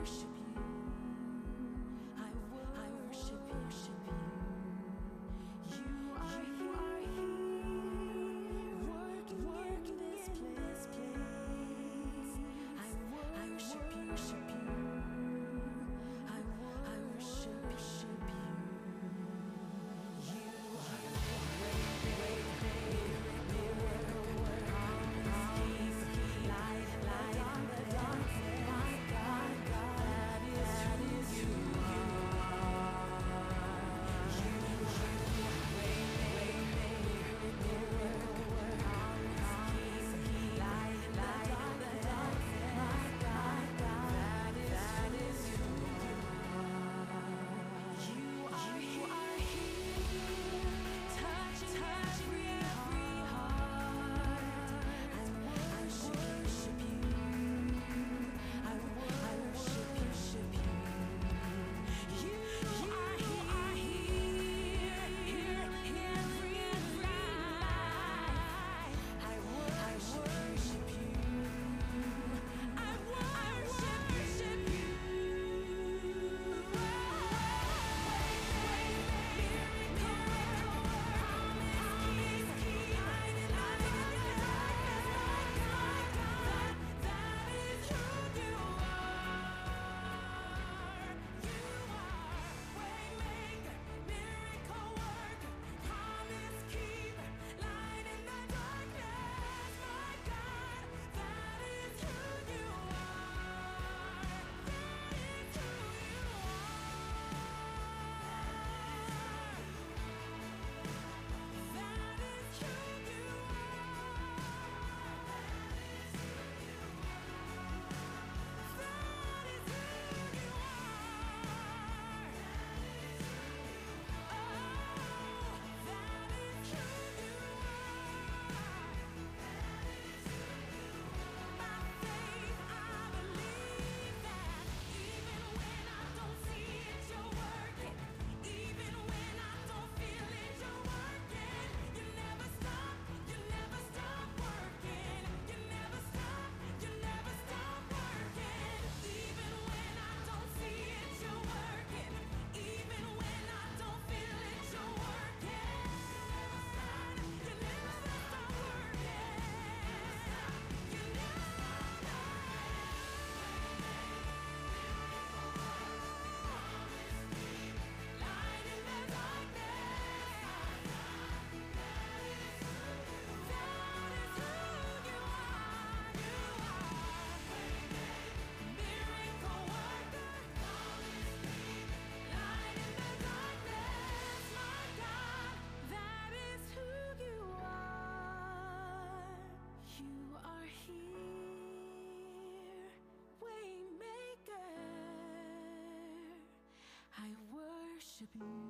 your shoes. you.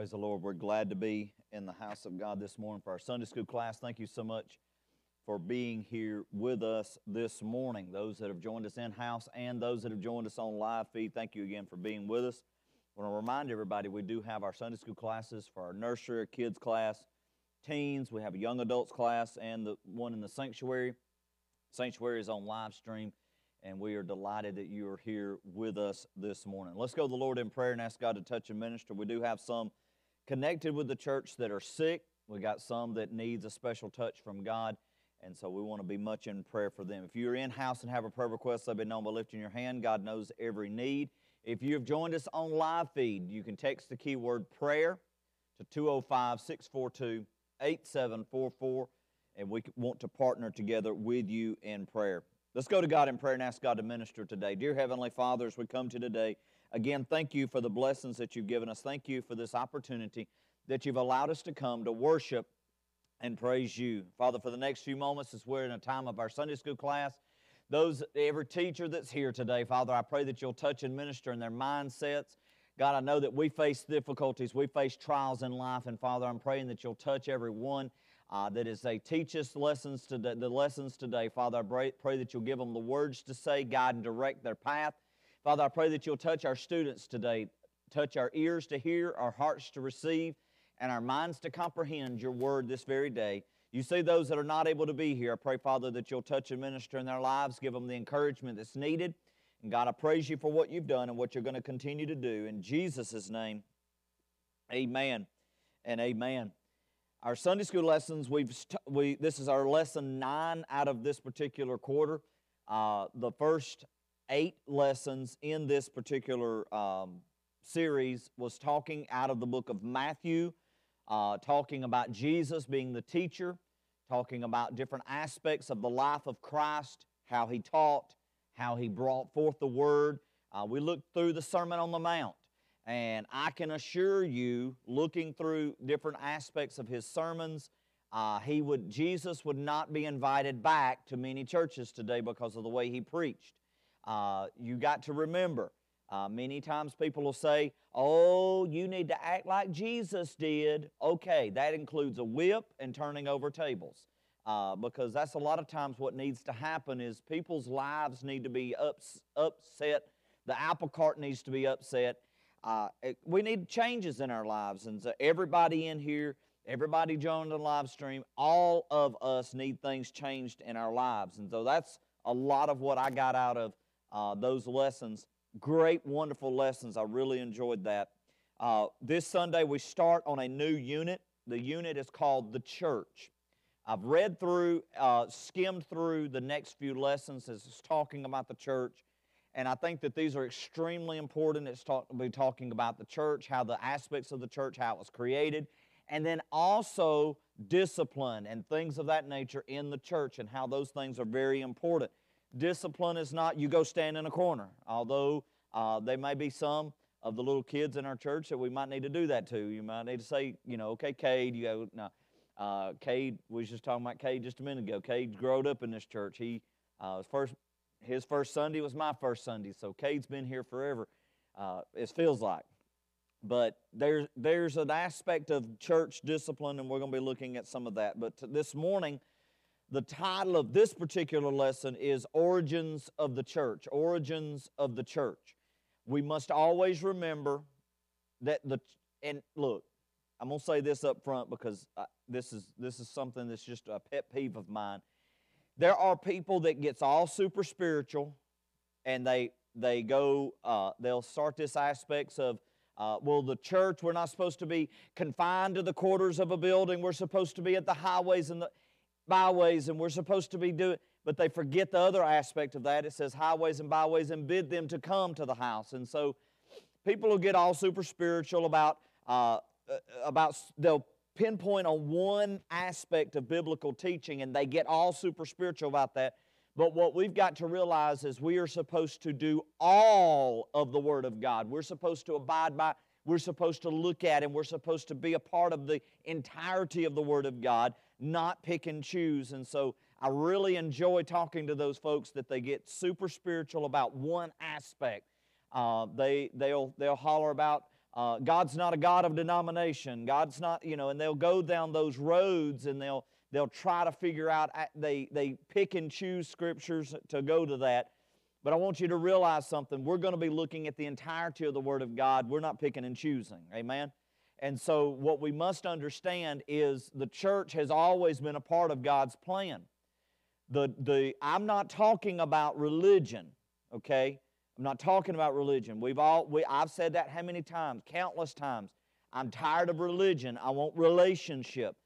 Praise the Lord. We're glad to be in the house of God this morning for our Sunday school class. Thank you so much for being here with us this morning. Those that have joined us in house and those that have joined us on live feed, thank you again for being with us. I want to remind everybody we do have our Sunday school classes for our nursery, kids class, teens. We have a young adults class and the one in the sanctuary. Sanctuary is on live stream, and we are delighted that you are here with us this morning. Let's go to the Lord in prayer and ask God to touch and minister. We do have some connected with the church that are sick. We got some that needs a special touch from God, and so we want to be much in prayer for them. If you're in house and have a prayer request, let me know by lifting your hand. God knows every need. If you have joined us on live feed, you can text the keyword prayer to 205 642 8744 and we want to partner together with you in prayer. Let's go to God in prayer and ask God to minister today. Dear Heavenly Father, as we come to today, again, thank you for the blessings that you've given us. Thank you for this opportunity that you've allowed us to come to worship and praise you. Father, for the next few moments, as we're in a time of our Sunday school class, those, every teacher that's here today, Father, I pray that you'll touch and minister in their mindsets. God, I know that we face difficulties, we face trials in life, and Father, I'm praying that you'll touch everyone uh, that as they teach us lessons today, the lessons today, Father, I pray, pray that you'll give them the words to say, guide and direct their path. Father, I pray that you'll touch our students today, touch our ears to hear, our hearts to receive, and our minds to comprehend your word this very day. You see those that are not able to be here. I pray, Father, that you'll touch and minister in their lives, give them the encouragement that's needed. And God, I praise you for what you've done and what you're going to continue to do. In Jesus' name, amen and amen. Our Sunday school lessons, we've we, this is our lesson nine out of this particular quarter. Uh, the first eight lessons in this particular um, series was talking out of the book of Matthew, uh, talking about Jesus being the teacher, talking about different aspects of the life of Christ, how he taught, how he brought forth the word. Uh, we looked through the Sermon on the Mount. And I can assure you, looking through different aspects of his sermons, uh, he would Jesus would not be invited back to many churches today because of the way he preached. Uh, you got to remember, uh, many times people will say, "Oh, you need to act like Jesus did." Okay, that includes a whip and turning over tables, uh, because that's a lot of times what needs to happen is people's lives need to be ups, upset. The apple cart needs to be upset uh, it, we need changes in our lives. And so, everybody in here, everybody joined the live stream, all of us need things changed in our lives. And so, that's a lot of what I got out of uh, those lessons. Great, wonderful lessons. I really enjoyed that. Uh, this Sunday, we start on a new unit. The unit is called The Church. I've read through, uh, skimmed through the next few lessons as it's talking about the church. And I think that these are extremely important. It's talk, be talking about the church, how the aspects of the church, how it was created, and then also discipline and things of that nature in the church and how those things are very important. Discipline is not you go stand in a corner, although uh, there may be some of the little kids in our church that we might need to do that to. You might need to say, you know, okay, Cade, you go, no. Uh, Cade, we was just talking about Cade just a minute ago. Cade growed up in this church. He uh, was first his first Sunday was my first Sunday, so Cade's been here forever, uh, it feels like. But there's, there's an aspect of church discipline, and we're going to be looking at some of that. But this morning, the title of this particular lesson is Origins of the Church. Origins of the Church. We must always remember that the, and look, I'm going to say this up front because I, this, is, this is something that's just a pet peeve of mine there are people that gets all super spiritual and they they go uh, they'll start this aspects of uh, well the church we're not supposed to be confined to the quarters of a building we're supposed to be at the highways and the byways and we're supposed to be doing but they forget the other aspect of that it says highways and byways and bid them to come to the house and so people will get all super spiritual about uh, uh about they'll pinpoint on one aspect of biblical teaching and they get all super spiritual about that. But what we've got to realize is we are supposed to do all of the Word of God. We're supposed to abide by, we're supposed to look at, and we're supposed to be a part of the entirety of the Word of God, not pick and choose. And so I really enjoy talking to those folks that they get super spiritual about one aspect. Uh, they, they'll, they'll holler about uh, God's not a God of denomination. God's not, you know, and they'll go down those roads and they'll they'll try to figure out, they, they pick and choose scriptures to go to that. But I want you to realize something. We're going to be looking at the entirety of the Word of God. We're not picking and choosing. Amen? And so, what we must understand is the church has always been a part of God's plan. The, the, I'm not talking about religion, okay? I'm not talking about religion. We've all, we, I've said that how many times? Countless times. I'm tired of religion. I want relationship.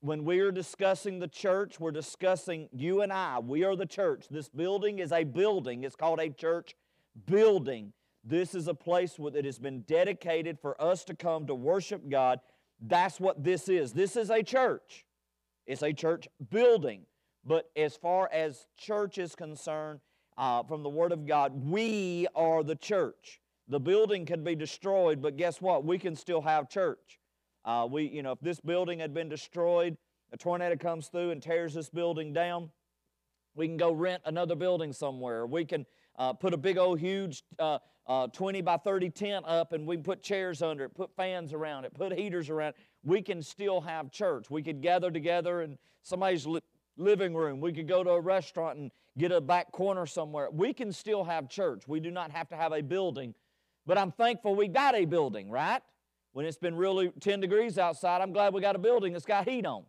When we are discussing the church, we're discussing you and I. We are the church. This building is a building. It's called a church building. This is a place that has been dedicated for us to come to worship God. That's what this is. This is a church. It's a church building. But as far as church is concerned, uh, from the Word of God, we are the church. The building can be destroyed, but guess what? We can still have church. Uh, we, you know, if this building had been destroyed, a tornado comes through and tears this building down, we can go rent another building somewhere. We can uh, put a big old huge uh, uh, 20 by 30 tent up and we put chairs under it, put fans around it, put heaters around it. We can still have church. We could gather together in somebody's li- living room. We could go to a restaurant and get a back corner somewhere. We can still have church. We do not have to have a building. But I'm thankful we got a building, right? When it's been really 10 degrees outside, I'm glad we got a building that's got heat on.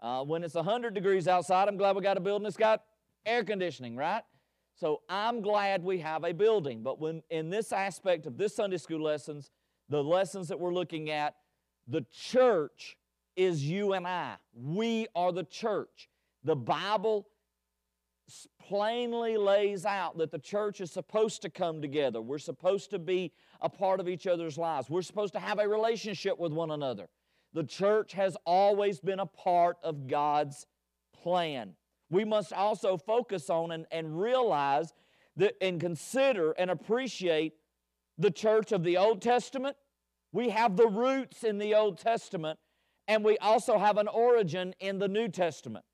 Uh, when it's 100 degrees outside, I'm glad we got a building that's got air conditioning, right? So I'm glad we have a building. But when in this aspect of this Sunday school lessons, the lessons that we're looking at, the church is you and I. We are the church. The Bible plainly lays out that the church is supposed to come together. We're supposed to be a part of each other's lives. We're supposed to have a relationship with one another. The church has always been a part of God's plan. We must also focus on and, and realize and consider and appreciate the church of the Old Testament. We have the roots in the Old Testament, and we also have an origin in the New Testament.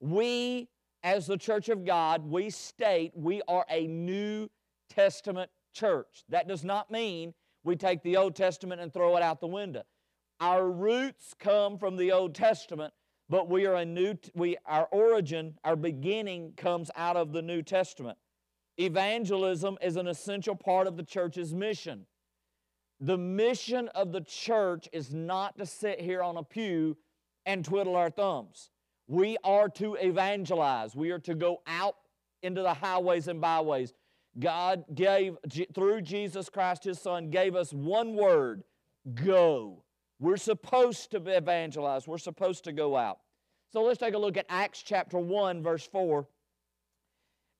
We, as the church of God, we state we are a New Testament church. That does not mean we take the Old Testament and throw it out the window. Our roots come from the Old Testament, but we are a new we our origin, our beginning comes out of the New Testament. Evangelism is an essential part of the church's mission. The mission of the church is not to sit here on a pew and twiddle our thumbs. We are to evangelize. We are to go out into the highways and byways. God gave, through Jesus Christ, His Son, gave us one word go. We're supposed to evangelize, we're supposed to go out. So let's take a look at Acts chapter 1, verse 4.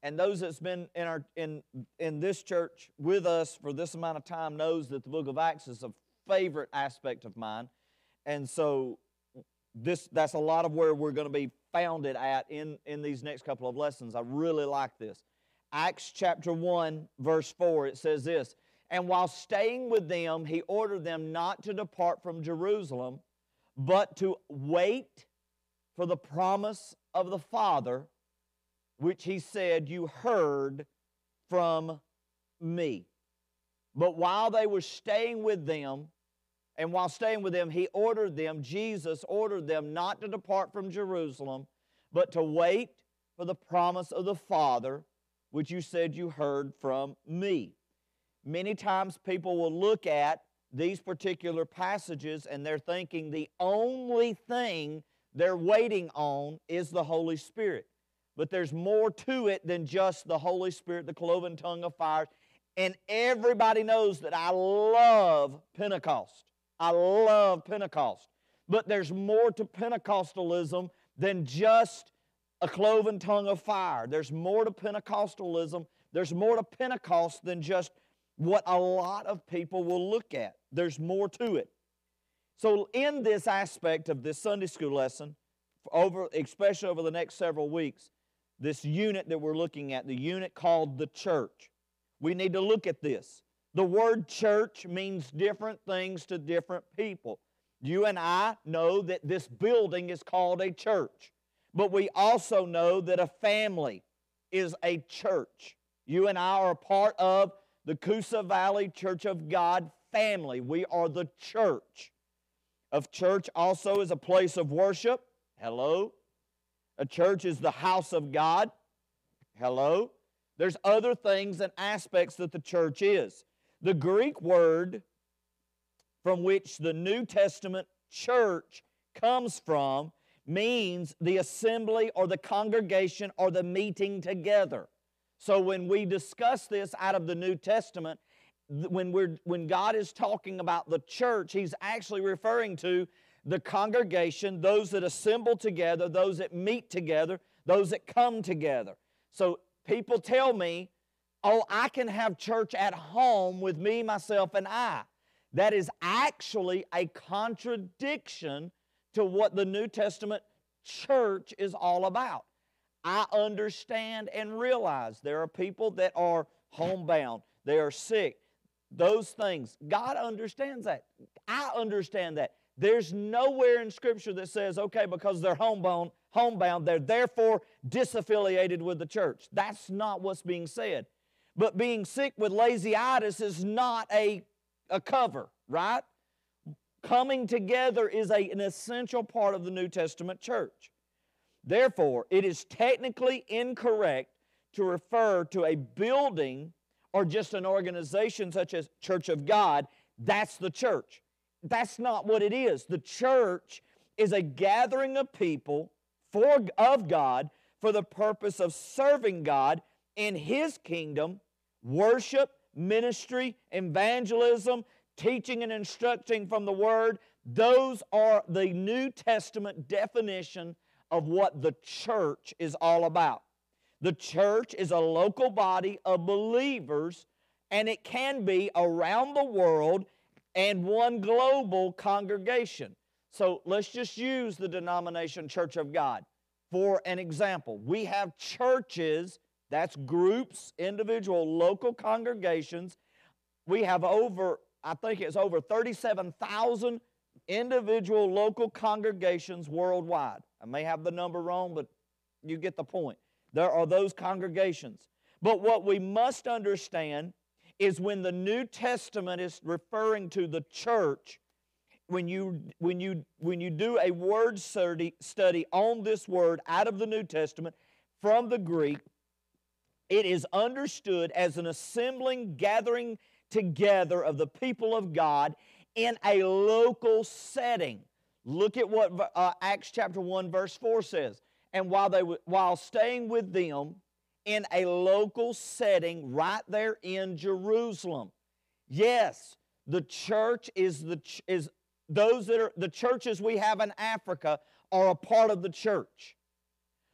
And those that's been in, our, in, in this church with us for this amount of time knows that the book of Acts is a favorite aspect of mine. And so this that's a lot of where we're going to be founded at in, in these next couple of lessons. I really like this. Acts chapter 1, verse 4, it says this And while staying with them, he ordered them not to depart from Jerusalem, but to wait for the promise of the Father, which he said, You heard from me. But while they were staying with them, and while staying with them, he ordered them, Jesus ordered them not to depart from Jerusalem, but to wait for the promise of the Father, which you said you heard from me. Many times people will look at these particular passages and they're thinking the only thing they're waiting on is the Holy Spirit. But there's more to it than just the Holy Spirit, the cloven tongue of fire. And everybody knows that I love Pentecost. I love Pentecost. But there's more to Pentecostalism than just a cloven tongue of fire. There's more to Pentecostalism. There's more to Pentecost than just what a lot of people will look at. There's more to it. So, in this aspect of this Sunday school lesson, over, especially over the next several weeks, this unit that we're looking at, the unit called the church, we need to look at this. The word church means different things to different people. You and I know that this building is called a church, but we also know that a family is a church. You and I are a part of the Coosa Valley Church of God family. We are the church. Of church also is a place of worship, Hello? A church is the house of God. Hello? There's other things and aspects that the church is. The Greek word from which the New Testament church comes from means the assembly or the congregation or the meeting together. So when we discuss this out of the New Testament, when, we're, when God is talking about the church, He's actually referring to the congregation, those that assemble together, those that meet together, those that come together. So people tell me, oh, I can have church at home with me, myself, and I. That is actually a contradiction to what the New Testament church is all about. I understand and realize there are people that are homebound, they are sick, those things. God understands that. I understand that. There's nowhere in Scripture that says, okay, because they're homebound, homebound, they're therefore disaffiliated with the church. That's not what's being said. But being sick with lazyitis is not a, a cover, right? Coming together is a, an essential part of the New Testament church. Therefore, it is technically incorrect to refer to a building or just an organization such as Church of God. That's the church. That's not what it is. The church is a gathering of people for, of God for the purpose of serving God in His kingdom, worship, ministry, evangelism, teaching and instructing from the Word. Those are the New Testament definition of what the church is all about. The church is a local body of believers, and it can be around the world and one global congregation. So let's just use the denomination Church of God for an example. We have churches, that's groups, individual local congregations. We have over, I think it's over 37,000 individual local congregations worldwide. I may have the number wrong, but you get the point. There are those congregations. But what we must understand is when the New Testament is referring to the church, when you, when you, when you do a word study, study on this word out of the New Testament from the Greek, it is understood as an assembling, gathering together of the people of God in a local setting. Look at what uh, Acts chapter 1, verse 4 says. And while, they, while staying with them in a local setting right there in Jerusalem. Yes, the church is the is those that are the churches we have in Africa are a part of the church.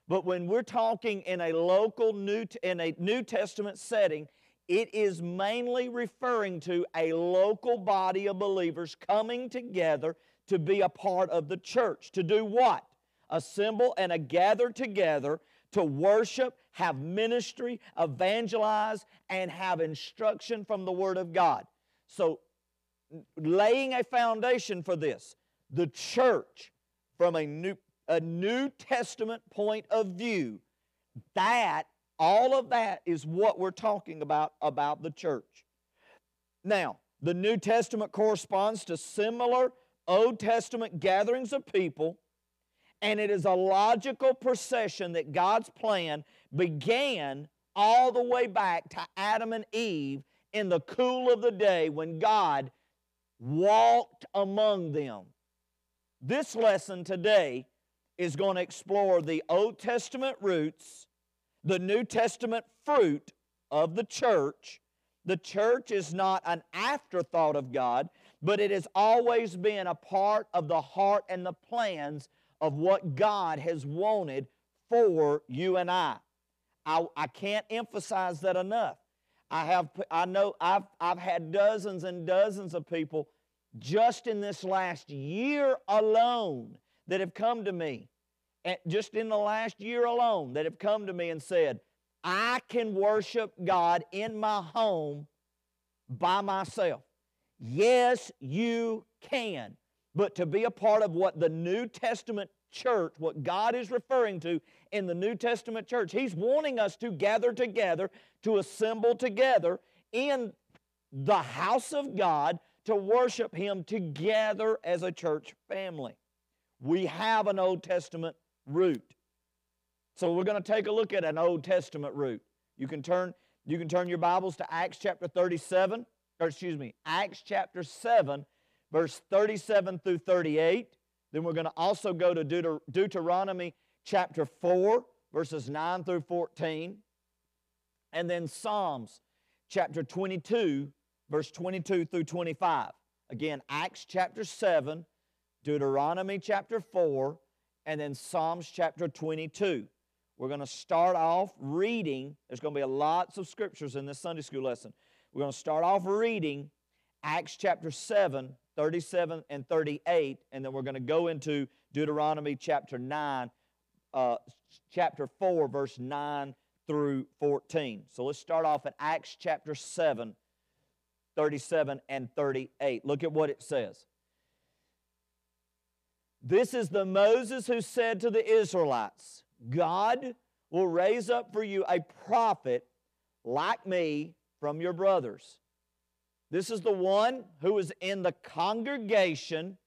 But when we're talking in a local new in a New Testament setting, it is mainly referring to a local body of believers coming together to be a part of the church. To do what? Assemble and a gather together to worship, have ministry, evangelize, and have instruction from the Word of God. So, laying a foundation for this, the church, from a New, a New Testament point of view, that, all of that is what we're talking about, about the church. Now, the New Testament corresponds to similar Old Testament gatherings of people and it is a logical procession that God's plan began all the way back to Adam and Eve in the cool of the day when God walked among them. This lesson today is going to explore the Old Testament roots, the New Testament fruit of the church. The church is not an afterthought of God, but it has always been a part of the heart and the plans of what God has wanted for you and I. I, I can't emphasize that enough. I have I know I've I've had dozens and dozens of people just in this last year alone that have come to me, and just in the last year alone that have come to me and said, I can worship God in my home by myself. Yes, you can. But to be a part of what the New Testament church, what God is referring to in the New Testament church, He's wanting us to gather together, to assemble together in the house of God to worship Him together as a church family. We have an Old Testament root. So we're going to take a look at an Old Testament root. You can turn you can turn your Bibles to Acts chapter 37, or excuse me, Acts chapter 7, verse 37 through 38. Then we're going to also go to Deuter- Deuteronomy chapter 4, verses 9 through 14. And then Psalms chapter 22, verse 22 through 25. Again, Acts chapter 7, Deuteronomy chapter 4, and then Psalms chapter 22. We're going to start off reading. There's going to be lots of scriptures in this Sunday school lesson. We're going to start off reading Acts chapter 7, 37 and 38, and then we're going to go into Deuteronomy chapter 9, uh, chapter 4, verse 9 through 14. So let's start off at Acts chapter 7, 37 and 38. Look at what it says. This is the Moses who said to the Israelites, God will raise up for you a prophet like me from your brothers. This is the one who was in the congregation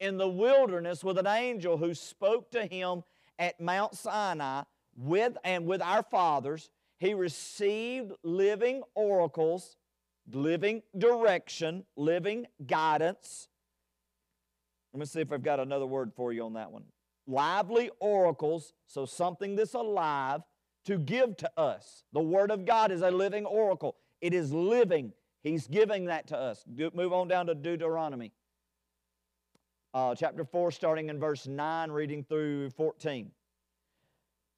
in the wilderness with an angel who spoke to him at Mount Sinai with and with our fathers. He received living oracles, living direction, living guidance. Let me see if I've got another word for you on that one. Lively oracles, so something that's alive to give to us. The Word of God is a living oracle, it is living. He's giving that to us. Do- Move on down to Deuteronomy. Uh, chapter 4, starting in verse 9, reading through 14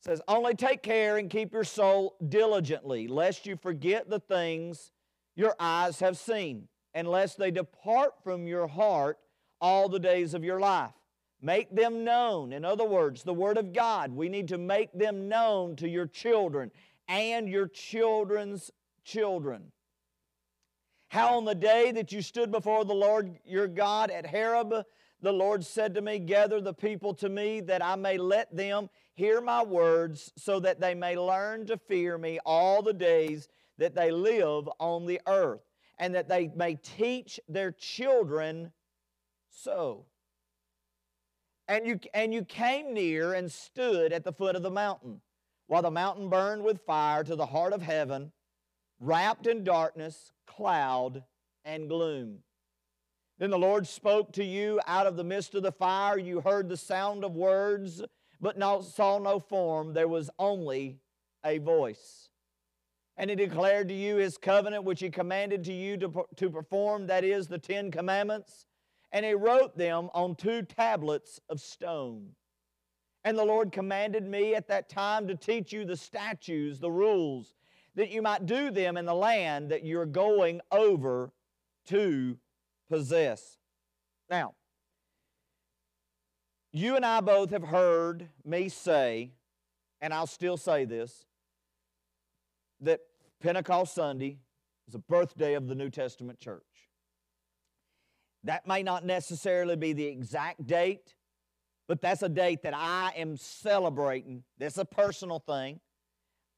says, Only take care and keep your soul diligently, lest you forget the things your eyes have seen, and lest they depart from your heart all the days of your life. Make them known. In other words, the Word of God, we need to make them known to your children and your children's children. How on the day that you stood before the Lord your God at Horeb, the Lord said to me, Gather the people to me, that I may let them hear my words, so that they may learn to fear me all the days that they live on the earth, and that they may teach their children so. And you, and you came near and stood at the foot of the mountain, while the mountain burned with fire to the heart of heaven, wrapped in darkness, cloud, and gloom. Then the Lord spoke to you out of the midst of the fire. You heard the sound of words, but no, saw no form. There was only a voice. And he declared to you his covenant, which he commanded to you to, to perform, that is, the Ten Commandments. And he wrote them on two tablets of stone. And the Lord commanded me at that time to teach you the statutes, the rules, that you might do them in the land that you're going over to possess. Now, you and I both have heard me say, and I'll still say this, that Pentecost Sunday is a birthday of the New Testament church. That may not necessarily be the exact date, but that's a date that I am celebrating. That's a personal thing.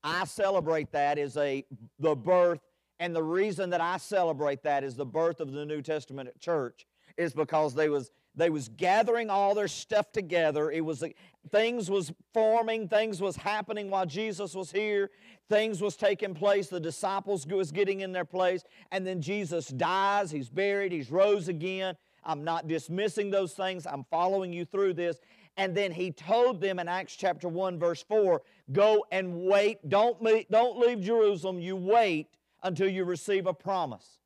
I celebrate that is a the birth, and the reason that I celebrate that is the birth of the New Testament at church is because they was they was gathering all their stuff together. It was things was forming, things was happening while Jesus was here. Things was taking place. The disciples was getting in their place, and then Jesus dies. He's buried. He's rose again. I'm not dismissing those things. I'm following you through this. And then he told them in Acts chapter 1, verse 4 go and wait. Don't, meet, don't leave Jerusalem. You wait until you receive a promise.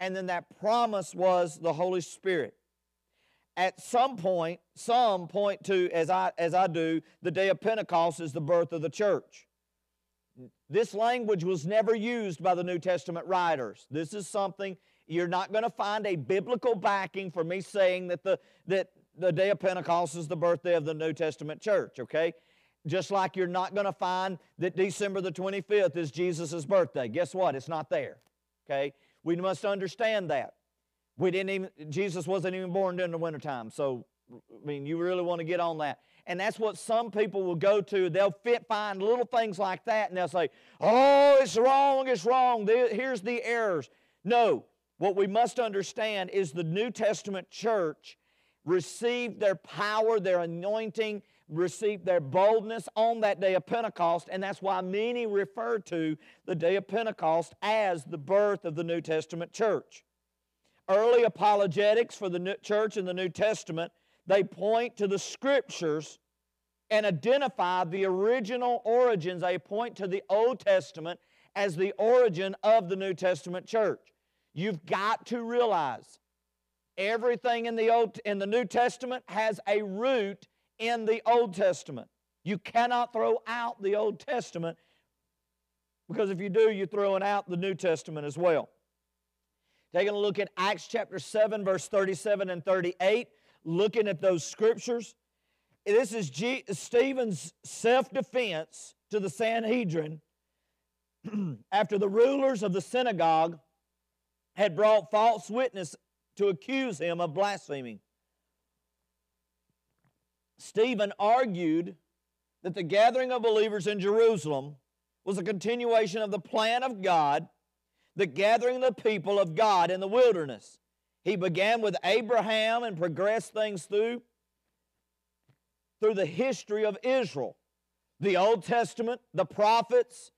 And then that promise was the Holy Spirit. At some point, some point to, as I, as I do, the day of Pentecost is the birth of the church. This language was never used by the New Testament writers. This is something you're not going to find a biblical backing for me saying that the, that the day of Pentecost is the birthday of the New Testament church, okay? Just like you're not going to find that December the 25th is Jesus' birthday. Guess what? It's not there, okay? We must understand that. We didn't even, Jesus wasn't even born during the wintertime. So, I mean, you really want to get on that. And that's what some people will go to. They'll fit, find little things like that and they'll say, oh, it's wrong, it's wrong. Here's the errors. No, what we must understand is the New Testament church received their power, their anointing, received their boldness on that day of Pentecost, and that's why many refer to the day of Pentecost as the birth of the New Testament church. Early apologetics for the church in the New Testament, they point to the scriptures and identify the original origins. They point to the Old Testament as the origin of the New Testament church. You've got to realize everything in the Old in the New Testament has a root in the Old Testament. You cannot throw out the Old Testament because if you do, you're throwing out the New Testament as well. Taking a look at Acts chapter 7, verse 37 and 38, looking at those scriptures. This is G- Stephen's self defense to the Sanhedrin after the rulers of the synagogue had brought false witness to accuse him of blaspheming. Stephen argued that the gathering of believers in Jerusalem was a continuation of the plan of God, the gathering of the people of God in the wilderness. He began with Abraham and progressed things through through the history of Israel. The Old Testament, the prophets,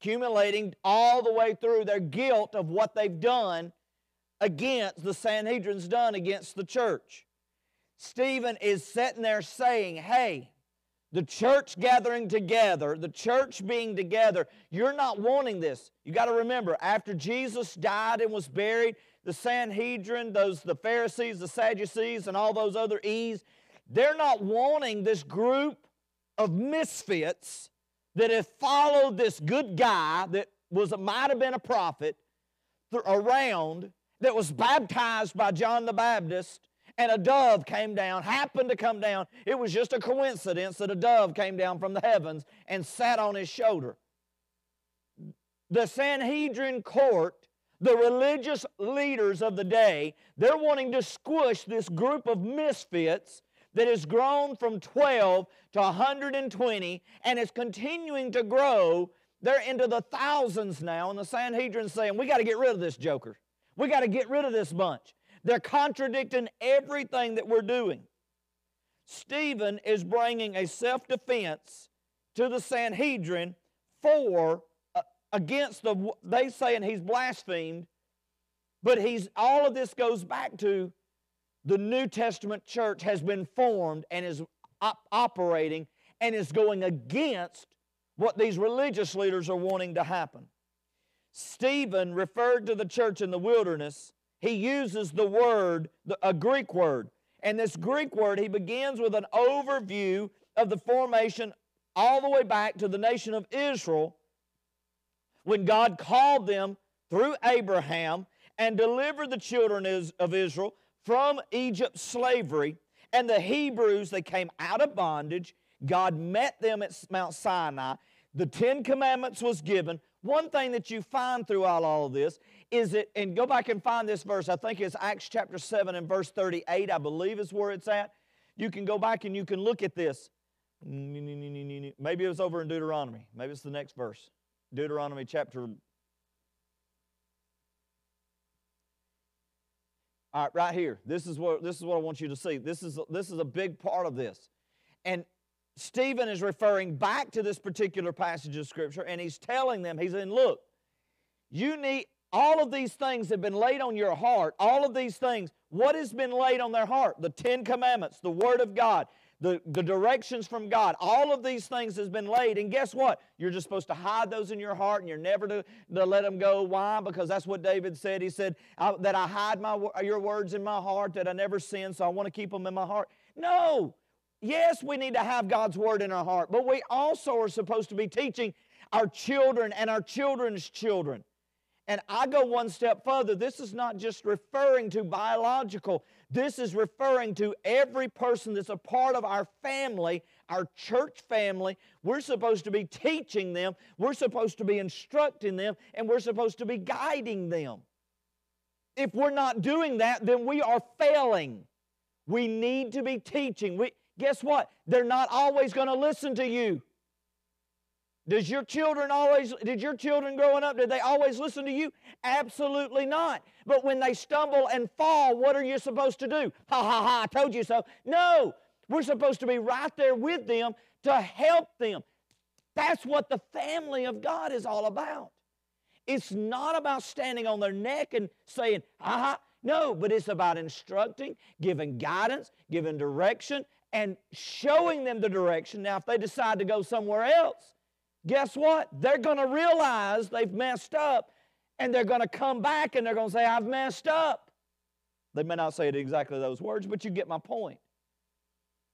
accumulating all the way through their guilt of what they've done against the Sanhedrin's done against the church. Stephen is sitting there saying, Hey, the church gathering together, the church being together, you're not wanting this. You got to remember, after Jesus died and was buried, the Sanhedrin, those the Pharisees, the Sadducees, and all those other E's, they're not wanting this group of misfits that have followed this good guy that was might have been a prophet around that was baptized by John the Baptist and a dove came down, happened to come down. It was just a coincidence that a dove came down from the heavens and sat on his shoulder. The Sanhedrin court, the religious leaders of the day, they're wanting to squish this group of misfits that has grown from 12 to 120 and is continuing to grow. They're into the thousands now, and the Sanhedrin saying, We got to get rid of this joker. We got to get rid of this bunch. They're contradicting everything that we're doing. Stephen is bringing a self defense to the Sanhedrin for uh, against the they saying he's blasphemed, but he's all of this goes back to the New Testament church has been formed and is op- operating and is going against what these religious leaders are wanting to happen. Stephen referred to the church in the wilderness he uses the word, a Greek word. And this Greek word, he begins with an overview of the formation all the way back to the nation of Israel when God called them through Abraham and delivered the children of Israel from Egypt slavery. And the Hebrews, they came out of bondage. God met them at Mount Sinai. The Ten Commandments was given. One thing that you find throughout all of this is it, and go back and find this verse. I think it's Acts chapter 7 and verse 38, I believe is where it's at. You can go back and you can look at this. Maybe it was over in Deuteronomy. Maybe it's the next verse. Deuteronomy chapter. All right, right here. This is what this is what I want you to see. This is this is a big part of this. And Stephen is referring back to this particular passage of scripture and he's telling them, he's saying, look, you need all of these things have been laid on your heart. All of these things, what has been laid on their heart? The Ten Commandments, the Word of God, the, the directions from God. All of these things has been laid. And guess what? You're just supposed to hide those in your heart and you're never to, to let them go. Why? Because that's what David said. He said, that I hide my, your words in my heart, that I never sin, so I want to keep them in my heart. No. Yes, we need to have God's Word in our heart, but we also are supposed to be teaching our children and our children's children. And I go one step further. This is not just referring to biological, this is referring to every person that's a part of our family, our church family. We're supposed to be teaching them, we're supposed to be instructing them, and we're supposed to be guiding them. If we're not doing that, then we are failing. We need to be teaching. We, guess what? They're not always going to listen to you. Does your children always, did your children growing up, did they always listen to you? Absolutely not. But when they stumble and fall, what are you supposed to do? Ha ha ha, I told you so. No, we're supposed to be right there with them to help them. That's what the family of God is all about. It's not about standing on their neck and saying, ha ha. No, but it's about instructing, giving guidance, giving direction, and showing them the direction. Now, if they decide to go somewhere else, guess what? They're going to realize they've messed up and they're going to come back and they're going to say, I've messed up. They may not say it exactly those words, but you get my point.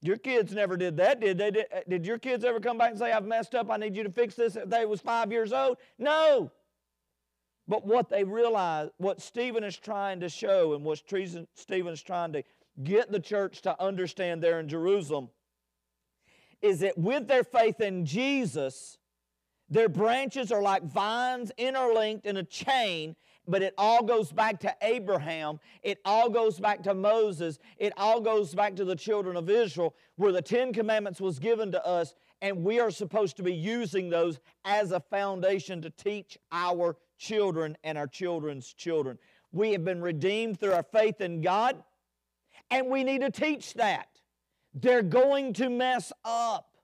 Your kids never did that, did they? Did, your kids ever come back and say, I've messed up, I need you to fix this if they was five years old? No. But what they realize, what Stephen is trying to show and what Stephen is trying to get the church to understand there in Jerusalem is that with their faith in Jesus, their branches are like vines interlinked in a chain, but it all goes back to Abraham. It all goes back to Moses. It all goes back to the children of Israel, where the Ten Commandments was given to us, and we are supposed to be using those as a foundation to teach our children and our children's children. We have been redeemed through our faith in God, and we need to teach that. They're going to mess up,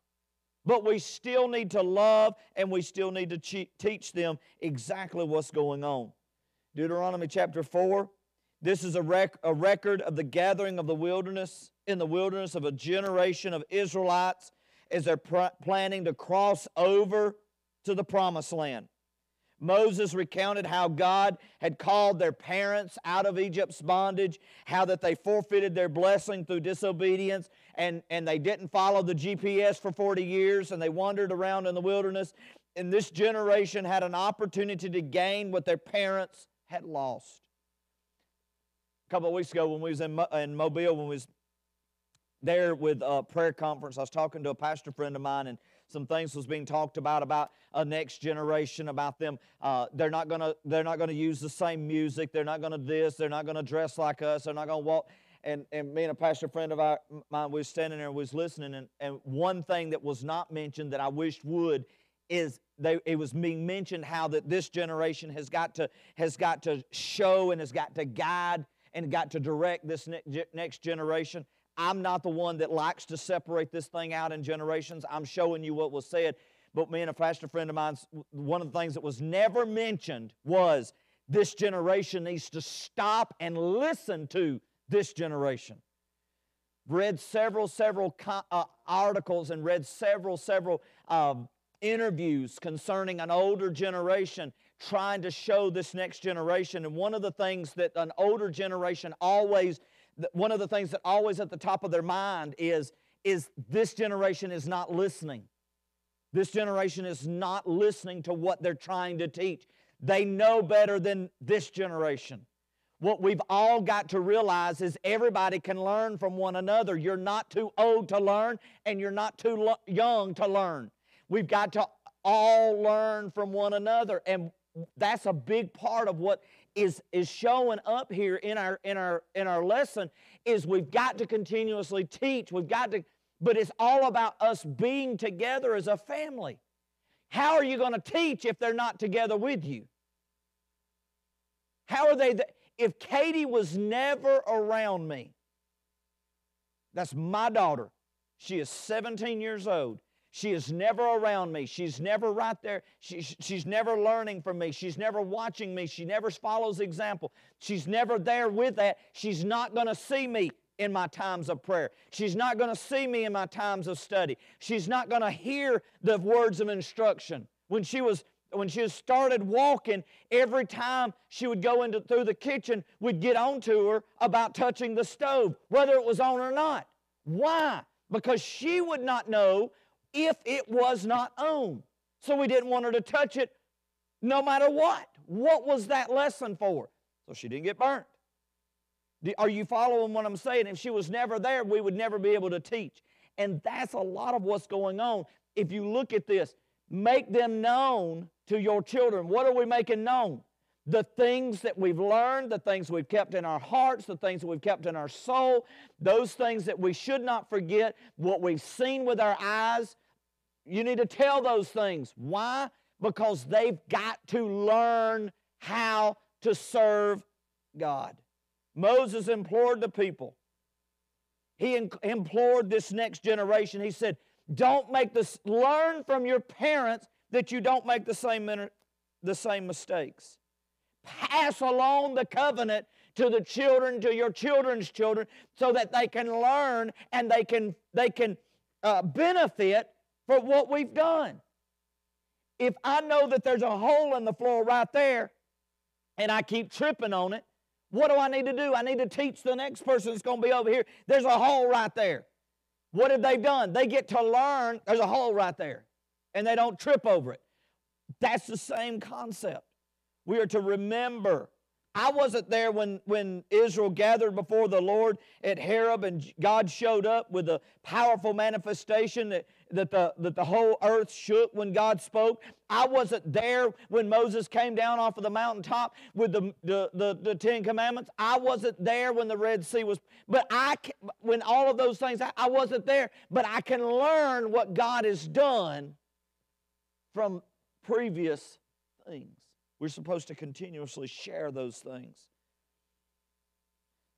but we still need to love and we still need to teach them exactly what's going on. Deuteronomy chapter 4. This is a, rec- a record of the gathering of the wilderness in the wilderness of a generation of Israelites as they're planning to cross over to the promised land. Moses recounted how God had called their parents out of Egypt's bondage, how that they forfeited their blessing through disobedience, and, and they didn't follow the GPS for 40 years, and they wandered around in the wilderness. And this generation had an opportunity to gain what their parents had lost. A couple of weeks ago, when we was in, Mo- in Mobile, when we was there with a prayer conference, I was talking to a pastor friend of mine, and some things was being talked about about a next generation about them. Uh, they're not going to they're not to use the same music. They're not going to this. They're not to dress like us. They're not going to walk. And, and me and a pastor friend of our, mine was standing there and was listening and, and one thing that was not mentioned that i wished would is they, it was being mentioned how that this generation has got to has got to show and has got to guide and got to direct this next generation I'm not the one that likes to separate this thing out in generations. I'm showing you what was said. But me and a pastor friend of mine, one of the things that was never mentioned was this generation needs to stop and listen to this generation. Read several, several uh, articles and read several, several um, interviews concerning an older generation trying to show this next generation. And one of the things that an older generation always one of the things that always at the top of their mind is, is this generation is not listening. This generation is not listening to what they're trying to teach. They know better than this generation. What we've all got to realize is everybody can learn from one another. You're not too old to learn, and you're not too lo- young to learn. We've got to all learn from one another. And that's a big part of what is, is showing up here in our, in, our, in our lesson is we've got to continuously teach. We've got to, but it's all about us being together as a family. How are you going to teach if they're not together with you? How are they? Th- if Katie was never around me, that's my daughter. She is 17 years old. She is never around me. She's never right there. She, she's never learning from me. She's never watching me. She never follows example. She's never there with that. She's not going to see me in my times of prayer. She's not going to see me in my times of study. She's not going to hear the words of instruction. When she was when she started walking, every time she would go into through the kitchen, we'd get on to her about touching the stove, whether it was on or not. Why? Because she would not know if it was not owned. So we didn't want her to touch it no matter what. What was that lesson for? So she didn't get burnt. Are you following what I'm saying? If she was never there, we would never be able to teach. And that's a lot of what's going on. If you look at this, make them known to your children. What are we making known? The things that we've learned, the things we've kept in our hearts, the things that we've kept in our soul, those things that we should not forget, what we've seen with our eyes. you need to tell those things. Why? Because they've got to learn how to serve God. Moses implored the people. He implored this next generation. He said, Don't make this, learn from your parents that you don't make the same, the same mistakes. Pass along the covenant to the children, to your children's children, so that they can learn and they can, they can uh, benefit for what we've done. If I know that there's a hole in the floor right there and I keep tripping on it, what do I need to do? I need to teach the next person that's going to be over here. There's a hole right there. What have they done? They get to learn there's a hole right there and they don't trip over it. That's the same concept. We are to remember. I wasn't there when, when Israel gathered before the Lord at Horeb and God showed up with a powerful manifestation that, that, the, that the whole earth shook when God spoke. I wasn't there when Moses came down off of the mountaintop with the, the, the, the Ten Commandments. I wasn't there when the Red Sea was, but I, when all of those things, I, I wasn't there. But I can learn what God has done from previous things. We're supposed to continuously share those things.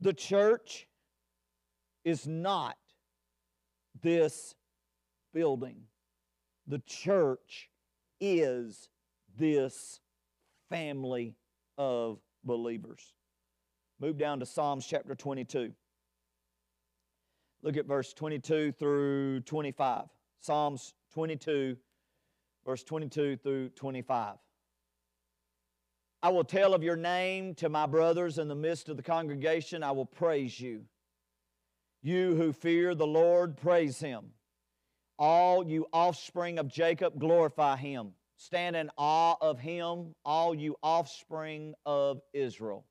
The church is not this building. The church is this family of believers. Move down to Psalms chapter 22. Look at verse 22 through 25. Psalms 22, verse 22 through 25. I will tell of your name to my brothers in the midst of the congregation. I will praise you. You who fear the Lord, praise him. All you offspring of Jacob, glorify him. Stand in awe of him, all you offspring of Israel.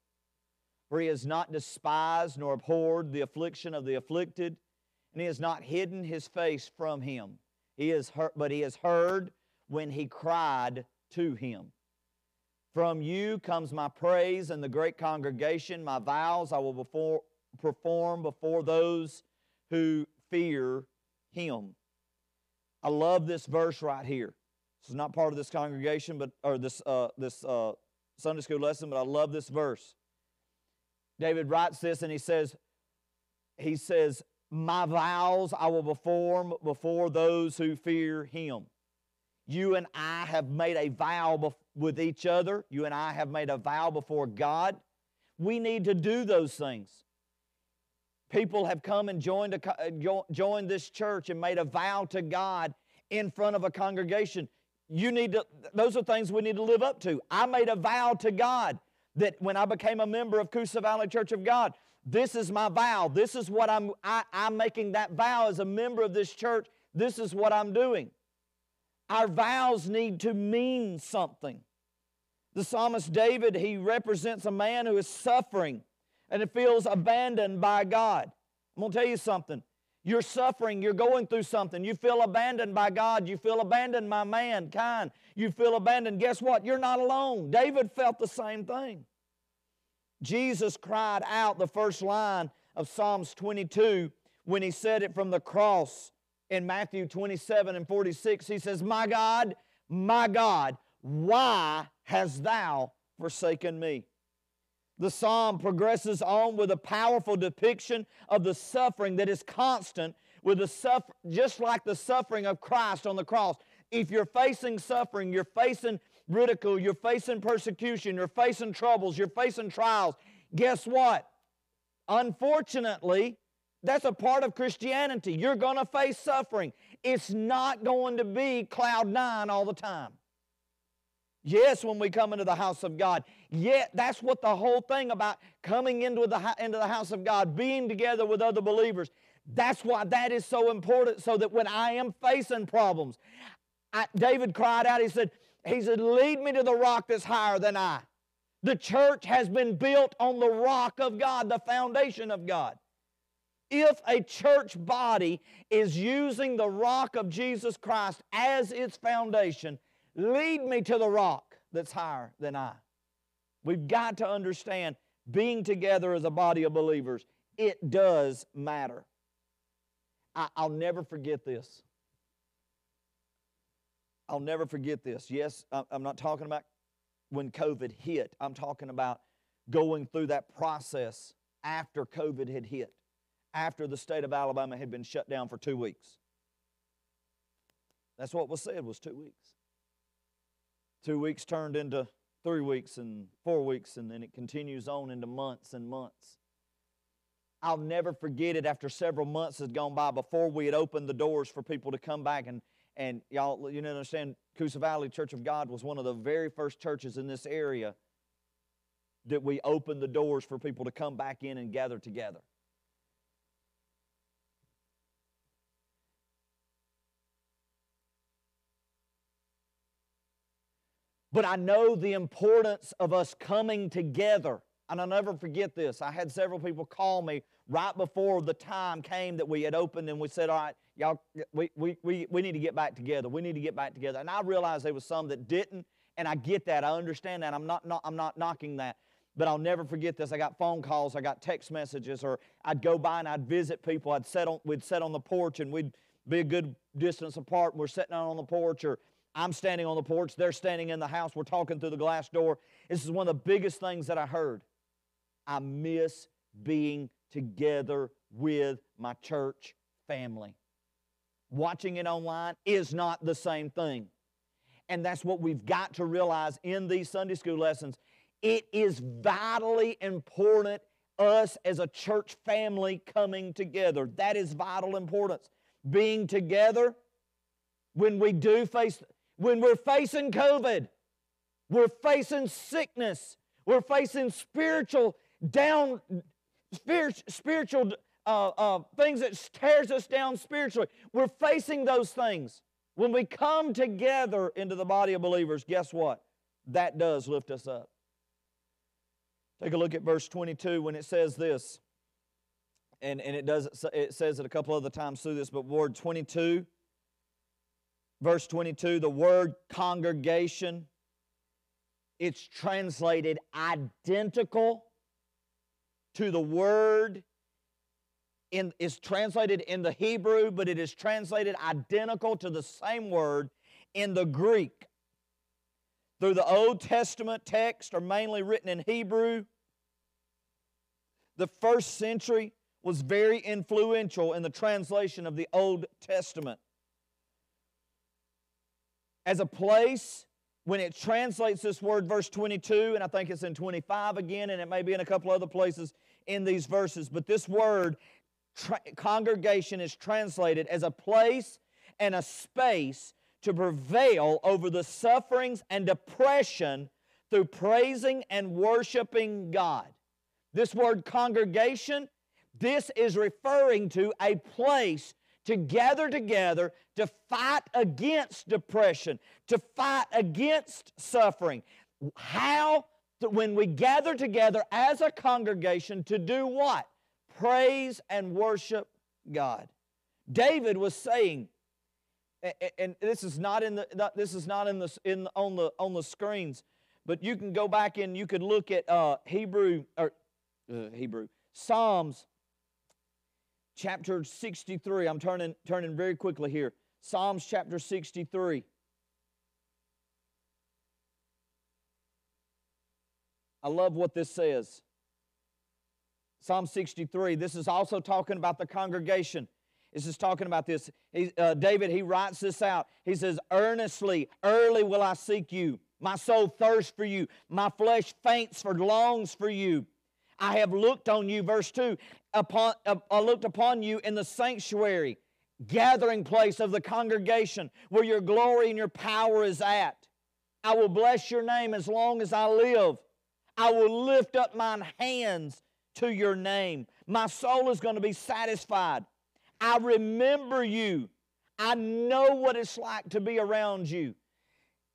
For he has not despised nor abhorred the affliction of the afflicted, and he has not hidden his face from him. He has heard, but he has heard when he cried to him. From you comes my praise and the great congregation. My vows I will before, perform before those who fear him. I love this verse right here. This is not part of this congregation, but or this uh, this uh, Sunday school lesson, but I love this verse. David writes this, and he says, he says, "My vows I will perform before those who fear Him." You and I have made a vow bef- with each other. You and I have made a vow before God. We need to do those things. People have come and joined, a, uh, jo- joined this church and made a vow to God in front of a congregation. You need to, those are things we need to live up to. I made a vow to God that when I became a member of Coosa Valley Church of God, this is my vow. This is what I'm, I, I'm making that vow as a member of this church. This is what I'm doing. Our vows need to mean something. The psalmist David, he represents a man who is suffering and it feels abandoned by God. I'm going to tell you something. You're suffering, you're going through something. You feel abandoned by God, you feel abandoned by mankind, you feel abandoned. Guess what? You're not alone. David felt the same thing. Jesus cried out the first line of Psalms 22 when he said it from the cross in Matthew 27 and 46. He says, My God, my God, why hast thou forsaken me? The psalm progresses on with a powerful depiction of the suffering that is constant with the suffer just like the suffering of Christ on the cross. If you're facing suffering, you're facing ridicule, you're facing persecution, you're facing troubles, you're facing trials, guess what? Unfortunately, that's a part of Christianity. You're going to face suffering. It's not going to be cloud nine all the time. Yes, when we come into the house of God. Yet that's what the whole thing about coming into the, into the house of God, being together with other believers. That's why that is so important, so that when I am facing problems, I, David cried out, he said, he said, lead me to the rock that's higher than I. The church has been built on the rock of God, the foundation of God. If a church body is using the rock of Jesus Christ as its foundation, lead me to the rock that's higher than I. We've got to understand being together as a body of believers, it does matter. I, will never forget this. I'll never forget this. Yes, I'm not talking about when COVID hit, I'm talking about going through that process after COVID had hit, after the state of Alabama had been shut down for two weeks. That's what was said was two weeks. Two weeks turned into three weeks and four weeks, and then it continues on into months and months. I'll never forget it after several months had gone by before we had opened the doors for people to come back and and y'all you know understand Coosa Valley Church of God was one of the very first churches in this area that we opened the doors for people to come back in and gather together. But I know the importance of us coming together. And I'll never forget this. I had several people call me right before the time came that we had opened and we said, All right, y'all, we, we, we, we need to get back together. We need to get back together. And I realized there was some that didn't, and I get that. I understand that. I'm not, not, I'm not knocking that. But I'll never forget this. I got phone calls, I got text messages, or I'd go by and I'd visit people. I'd sit on, we'd sit on the porch and we'd be a good distance apart. and We're sitting out on the porch, or I'm standing on the porch, they're standing in the house, we're talking through the glass door. This is one of the biggest things that I heard. I miss being together with my church family. Watching it online is not the same thing. And that's what we've got to realize in these Sunday school lessons. It is vitally important us as a church family coming together. That is vital importance. Being together when we do face when we're facing COVID, we're facing sickness, we're facing spiritual down, spiritual uh, uh, things that tears us down spiritually. We're facing those things. When we come together into the body of believers, guess what? That does lift us up. Take a look at verse 22 when it says this. And, and it does it says it a couple other times through this, but word 22 verse 22, the word congregation, it's translated identical to the word in is translated in the Hebrew, but it is translated identical to the same word in the Greek. Through the Old Testament text are mainly written in Hebrew. The first century was very influential in the translation of the Old Testament as a place when it translates this word, verse 22, and I think it's in 25 again, and it may be in a couple other places in these verses, but this word, tra- congregation, is translated as a place and a space to prevail over the sufferings and depression through praising and worshiping God. This word congregation, this is referring to a place to gather together to fight against depression, to fight against suffering. How? When we gather together as a congregation to do what? Praise and worship God. David was saying, and this is not in the this is not in the in on the on the screens, but you can go back and you could look at uh, Hebrew or uh, Hebrew Psalms chapter 63. I'm turning, turning very quickly here. Psalms chapter 63. I love what this says. Psalm 63. This is also talking about the congregation. This is talking about this. He, uh, David, he writes this out. He says, Earnestly, early will I seek you. My soul thirsts for you. My flesh faints for, longs for you. I have looked on you, verse 2, upon, uh, I looked upon you in the sanctuary, gathering place of the congregation, where your glory and your power is at. I will bless your name as long as I live. I will lift up mine hands to your name. My soul is going to be satisfied. I remember you. I know what it's like to be around you.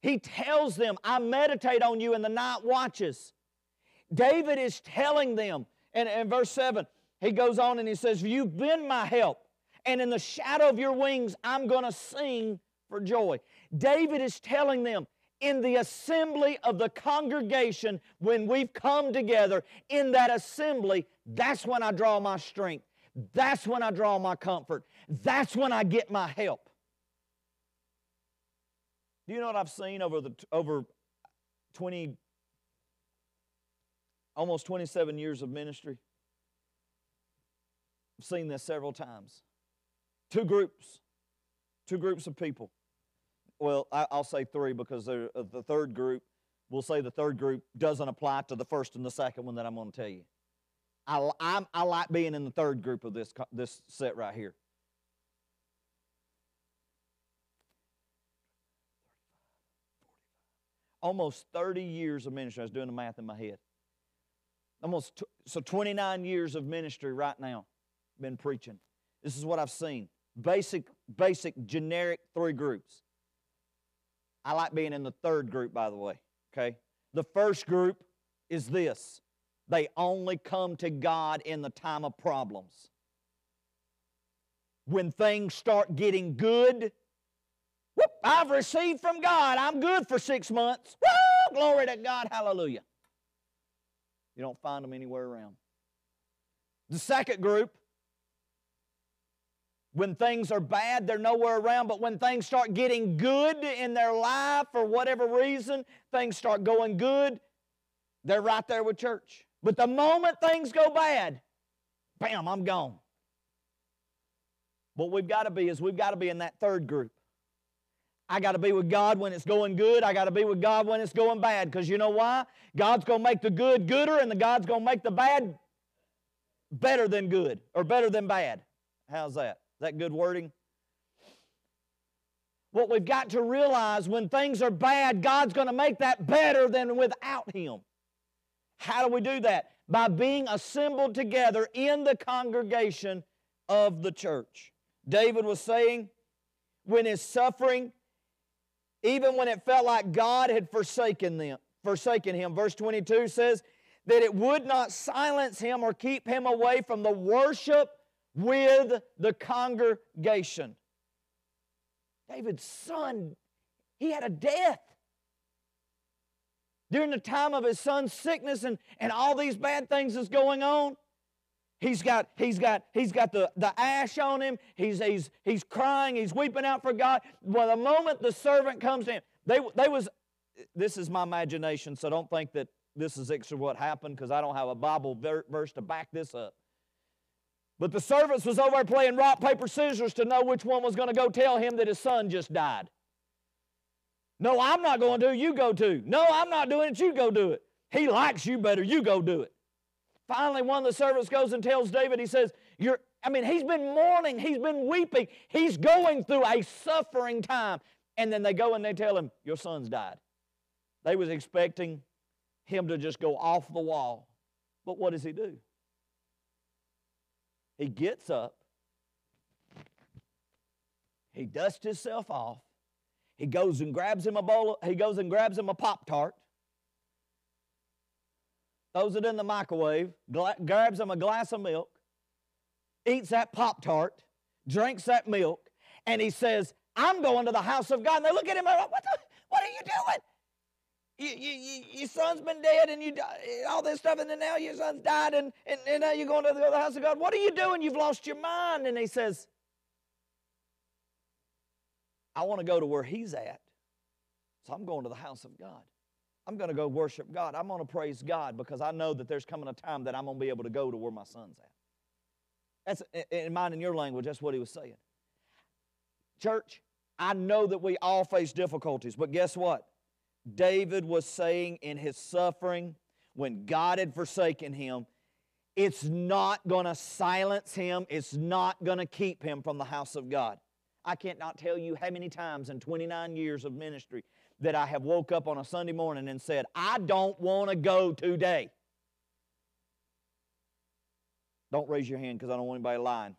He tells them, I meditate on you in the night watches. David is telling them, and in verse 7, he goes on and he says, You've been my help, and in the shadow of your wings, I'm going to sing for joy. David is telling them, in the assembly of the congregation, when we've come together, in that assembly, that's when I draw my strength. That's when I draw my comfort. That's when I get my help. Do you know what I've seen over the over 20 almost 27 years of ministry? I've seen this several times. Two groups, two groups of people. Well, I, will say three because uh, the third group, we'll say the third group doesn't apply to the first and the second one that I'm going to tell you. I, I'm, I like being in the third group of this, this set right here. Almost 30 years of ministry. I was doing the math in my head. Almost, so 29 years of ministry right now been preaching. This is what I've seen. Basic, basic, generic three groups. I like being in the third group, by the way. Okay? The first group is this they only come to God in the time of problems. When things start getting good, whoop, I've received from God. I'm good for six months. Woo, glory to God. Hallelujah. You don't find them anywhere around. The second group when things are bad, they're nowhere around. But when things start getting good in their life for whatever reason, things start going good, they're right there with church. But the moment things go bad, bam, I'm gone. What we've got to be is we've got to be in that third group. I got to be with God when it's going good. I got to be with God when it's going bad. Because you know why? God's going to make the good gooder, and the God's going to make the bad better than good or better than bad. How's that? Is that good wording? What we've got to realize when things are bad, God's going to make that better than without Him. How do we do that? By being assembled together in the congregation of the church. David was saying, when his suffering, even when it felt like God had forsaken them, forsaken him. Verse 22 says that it would not silence him or keep him away from the worship with the congregation. David's son, he had a death. During the time of his son's sickness and, and all these bad things is going on, he's got, he's got, he's got the, the ash on him. He's, he's, he's crying. He's weeping out for God. Well, the moment the servant comes in, they, they was, this is my imagination, so don't think that this is actually what happened because I don't have a Bible verse to back this up. But the servants was over playing rock, paper, scissors to know which one was going to go tell him that his son just died. No, I'm not going to. You go to. No, I'm not doing it. You go do it. He likes you better. You go do it. Finally, one of the servants goes and tells David, he says, You're, I mean, he's been mourning, he's been weeping, he's going through a suffering time. And then they go and they tell him, Your son's died. They was expecting him to just go off the wall. But what does he do? He gets up, he dusts himself off, he goes and grabs him a bowl, he goes and grabs him a Pop Tart, throws it in the microwave, gla- grabs him a glass of milk, eats that Pop Tart, drinks that milk, and he says, I'm going to the house of God. And they look at him and like, what, the, what are you doing? you, you, your son's been dead and you all this stuff, and then now your son's died, and, and, and now you're going to the house of God. What are you doing? You've lost your mind. And he says, I want to go to where he's at. So I'm going to the house of God. I'm going to go worship God. I'm going to praise God because I know that there's coming a time that I'm going to be able to go to where my son's at. That's in mine and your language, that's what he was saying. Church, I know that we all face difficulties, but guess what? David was saying in his suffering when God had forsaken him, it's not going to silence him, it's not going to keep him from the house of God. I can't not tell you how many times in 29 years of ministry that I have woke up on a Sunday morning and said, I don't want to go today. Don't raise your hand because I don't want anybody lying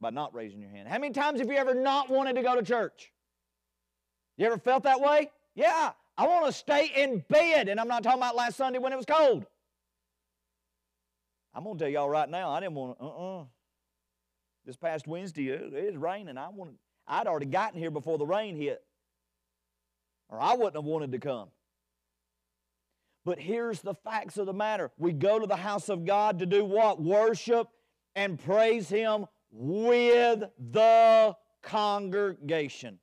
by not raising your hand. How many times have you ever not wanted to go to church? You ever felt that way? Yeah, I want to stay in bed. And I'm not talking about last Sunday when it was cold. I'm going to tell y'all right now, I didn't want to, uh-uh. This past Wednesday, it, it was raining. I wanted, I'd already gotten here before the rain hit. Or I wouldn't have wanted to come. But here's the facts of the matter. We go to the house of God to do what? Worship and praise Him with the congregation.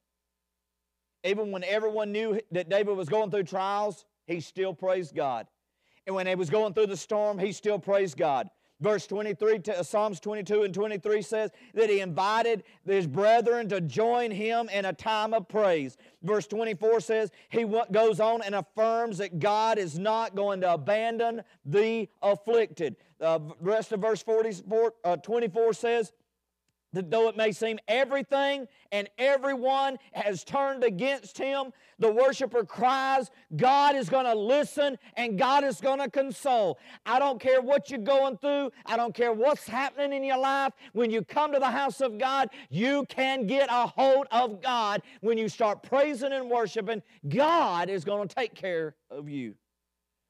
Even when everyone knew that David was going through trials, he still praised God. And when he was going through the storm, he still praised God. Verse 23, uh, Psalms 22 and 23 says that he invited his brethren to join him in a time of praise. Verse 24 says he goes on and affirms that God is not going to abandon the afflicted. Uh, the rest of verse 44, uh, 24 says, though it may seem everything and everyone has turned against him, the worshiper cries, God is going to listen and God is going to console. I don't care what you're going through, I don't care what's happening in your life. When you come to the house of God, you can get a hold of God. When you start praising and worshiping, God is going to take care of you.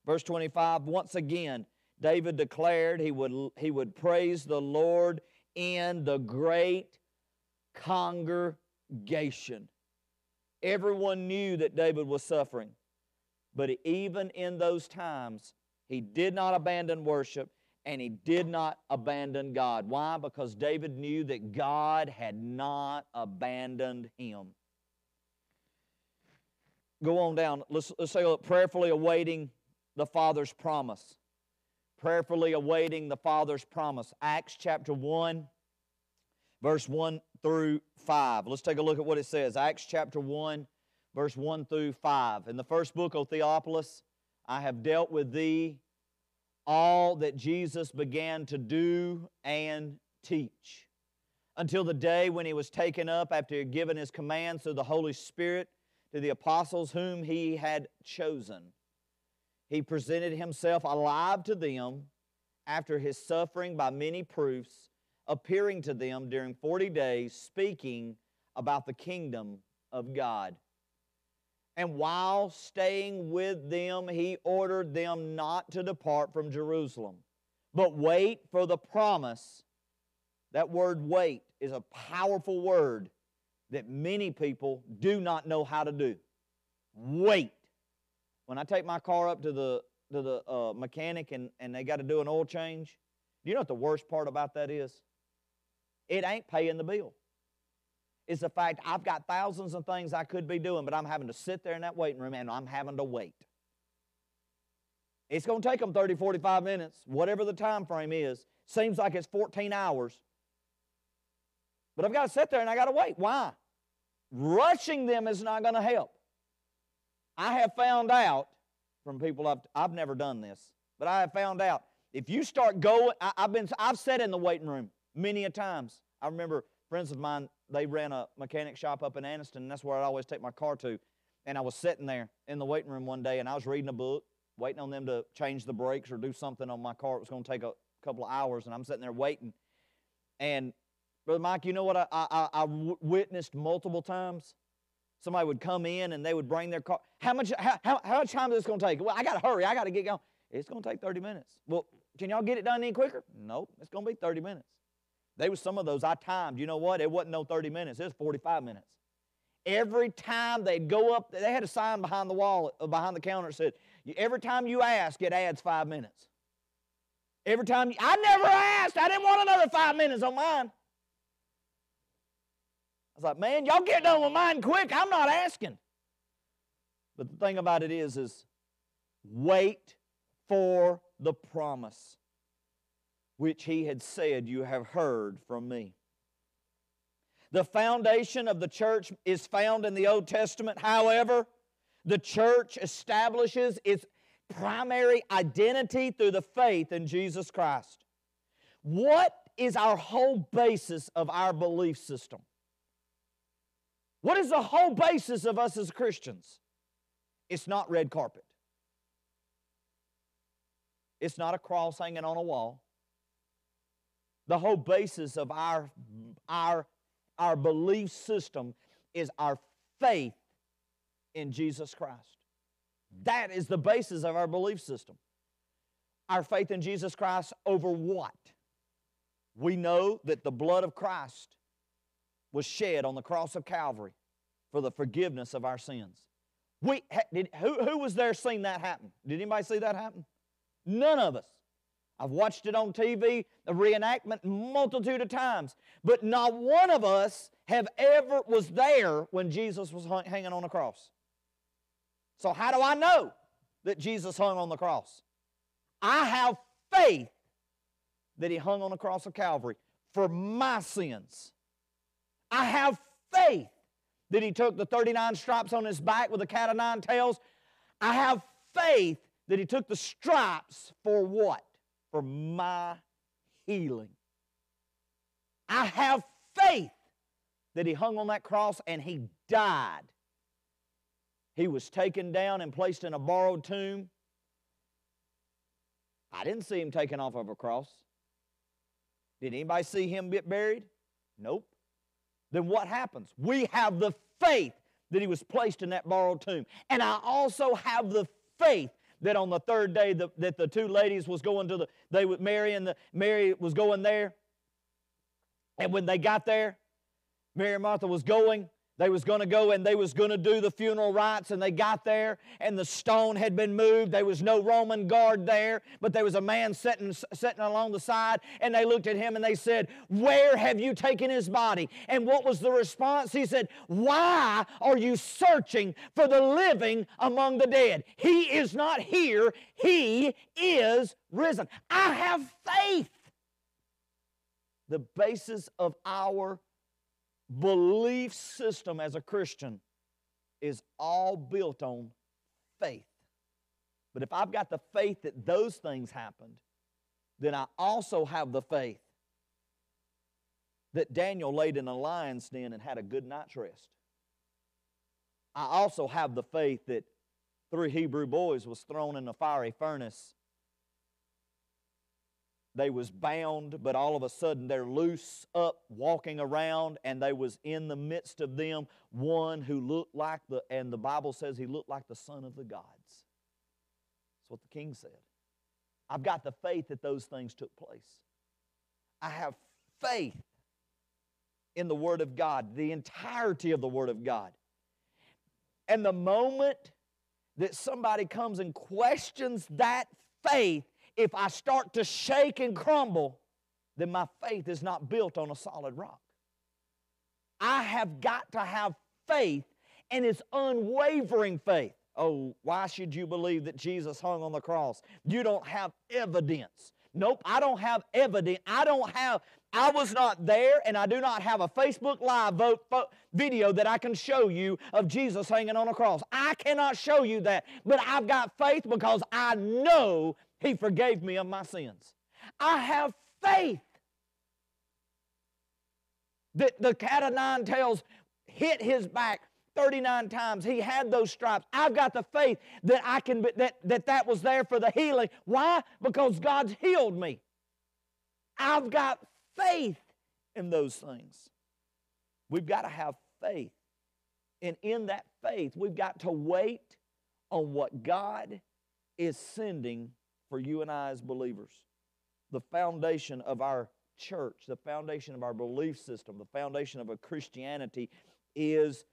Verse 25, once again, David declared he would, he would praise the Lord in the great congregation. Everyone knew that David was suffering, but even in those times, he did not abandon worship and he did not abandon God. Why? Because David knew that God had not abandoned him. Go on down. Let's, let's say, prayerfully awaiting the Father's promise prayerfully awaiting the Father's promise. Acts chapter 1, verse 1 through 5. Let's take a look at what it says. Acts chapter 1, verse 1 through 5. In the first book, O Theophilus, I have dealt with thee all that Jesus began to do and teach until the day when he was taken up after he had given his commands through the Holy Spirit to the apostles whom he had chosen he presented himself alive to them after his suffering by many proofs, appearing to them during 40 days, speaking about the kingdom of God. And while staying with them, he ordered them not to depart from Jerusalem, but wait for the promise. That word wait is a powerful word that many people do not know how to do. Wait. When I take my car up to the, to the uh, mechanic and, and they got to do an oil change, do you know what the worst part about that is? It ain't paying the bill. It's the fact I've got thousands of things I could be doing, but I'm having to sit there in that waiting room and I'm having to wait. It's going to take them 30, 45 minutes, whatever the time frame is. Seems like it's 14 hours. But I've got to sit there and I got to wait. Why? Rushing them is not going to help. I have found out from people I've, I've never done this, but I have found out if you start going, I, have been, I've sat in the waiting room many a times. I remember friends of mine, they ran a mechanic shop up in Anniston, and that's where I'd always take my car to. And I was sitting there in the waiting room one day, and I was reading a book, waiting on them to change the brakes or do something on my car. It was going to take a couple of hours, and I'm sitting there waiting. And Brother Mike, you know what I, I, I witnessed multiple times? Somebody would come in and they would bring their car. How much, how, how, how much time is this going to take? Well, I got to hurry. I got to get going. It's going to take 30 minutes. Well, can y'all get it done any quicker? Nope, it's going to be 30 minutes. There was some of those I timed. You know what? It wasn't no 30 minutes. It was 45 minutes. Every time they'd go up, they had a sign behind the wall, uh, behind the counter that said, every time you ask, it adds five minutes. Every time, you, I never asked. I didn't want another five minutes on mine. I was like, man, y'all get done with mine quick. I'm not asking. But the thing about it is, is wait for the promise which he had said, You have heard from me. The foundation of the church is found in the Old Testament. However, the church establishes its primary identity through the faith in Jesus Christ. What is our whole basis of our belief system? What is the whole basis of us as Christians? It's not red carpet. It's not a cross hanging on a wall. The whole basis of our, our, our belief system is our faith in Jesus Christ. That is the basis of our belief system. Our faith in Jesus Christ over what? We know that the blood of Christ was shed on the cross of Calvary for the forgiveness of our sins. We, did, who, who was there seeing that happen? Did anybody see that happen? None of us. I've watched it on TV, a reenactment, multitude of times. But not one of us have ever was there when Jesus was hung- hanging on the cross. So how do I know that Jesus hung on the cross? I have faith that he hung on the cross of Calvary for my sins. I have faith that he took the 39 stripes on his back with a cat of nine tails. I have faith that he took the stripes for what? For my healing. I have faith that he hung on that cross and he died. He was taken down and placed in a borrowed tomb. I didn't see him taken off of a cross. Did anybody see him get buried? Nope. Then what happens? We have the faith that he was placed in that borrowed tomb. And I also have the faith that on the third day the, that the two ladies was going to the they would Mary and the Mary was going there. And when they got there, Mary and Martha was going. They was going to go and they was going to do the funeral rites and they got there and the stone had been moved. There was no Roman guard there, but there was a man sitting, sitting along the side and they looked at him and they said, Where have you taken his body? And what was the response? He said, Why are you searching for the living among the dead? He is not here. He is risen. I have faith. The basis of our belief system as a Christian is all built on faith. But if I've got the faith that those things happened, then I also have the faith that Daniel laid in a lion's den and had a good night's rest. I also have the faith that three Hebrew boys was thrown in a fiery furnace they was bound but all of a sudden they're loose up walking around and they was in the midst of them one who looked like the and the bible says he looked like the son of the gods. That's what the king said. I've got the faith that those things took place. I have faith in the word of god the entirety of the word of god. And the moment that somebody comes and questions that faith if I start to shake and crumble, then my faith is not built on a solid rock. I have got to have faith, and it's unwavering faith. Oh, why should you believe that Jesus hung on the cross? You don't have evidence. Nope, I don't have evidence. I don't have, I was not there, and I do not have a Facebook Live vote, video that I can show you of Jesus hanging on a cross. I cannot show you that, but I've got faith because I know he forgave me of my sins. I have faith that the cat of nine tails hit his back 39 times. He had those stripes. I've got the faith that I can that that, that was there for the healing. Why? Because God's healed me. I've got faith in those things. We've got to have faith. And in that faith, we've got to wait on what God is sending for you and I as believers. The foundation of our church, the foundation of our belief system, the foundation of a Christianity is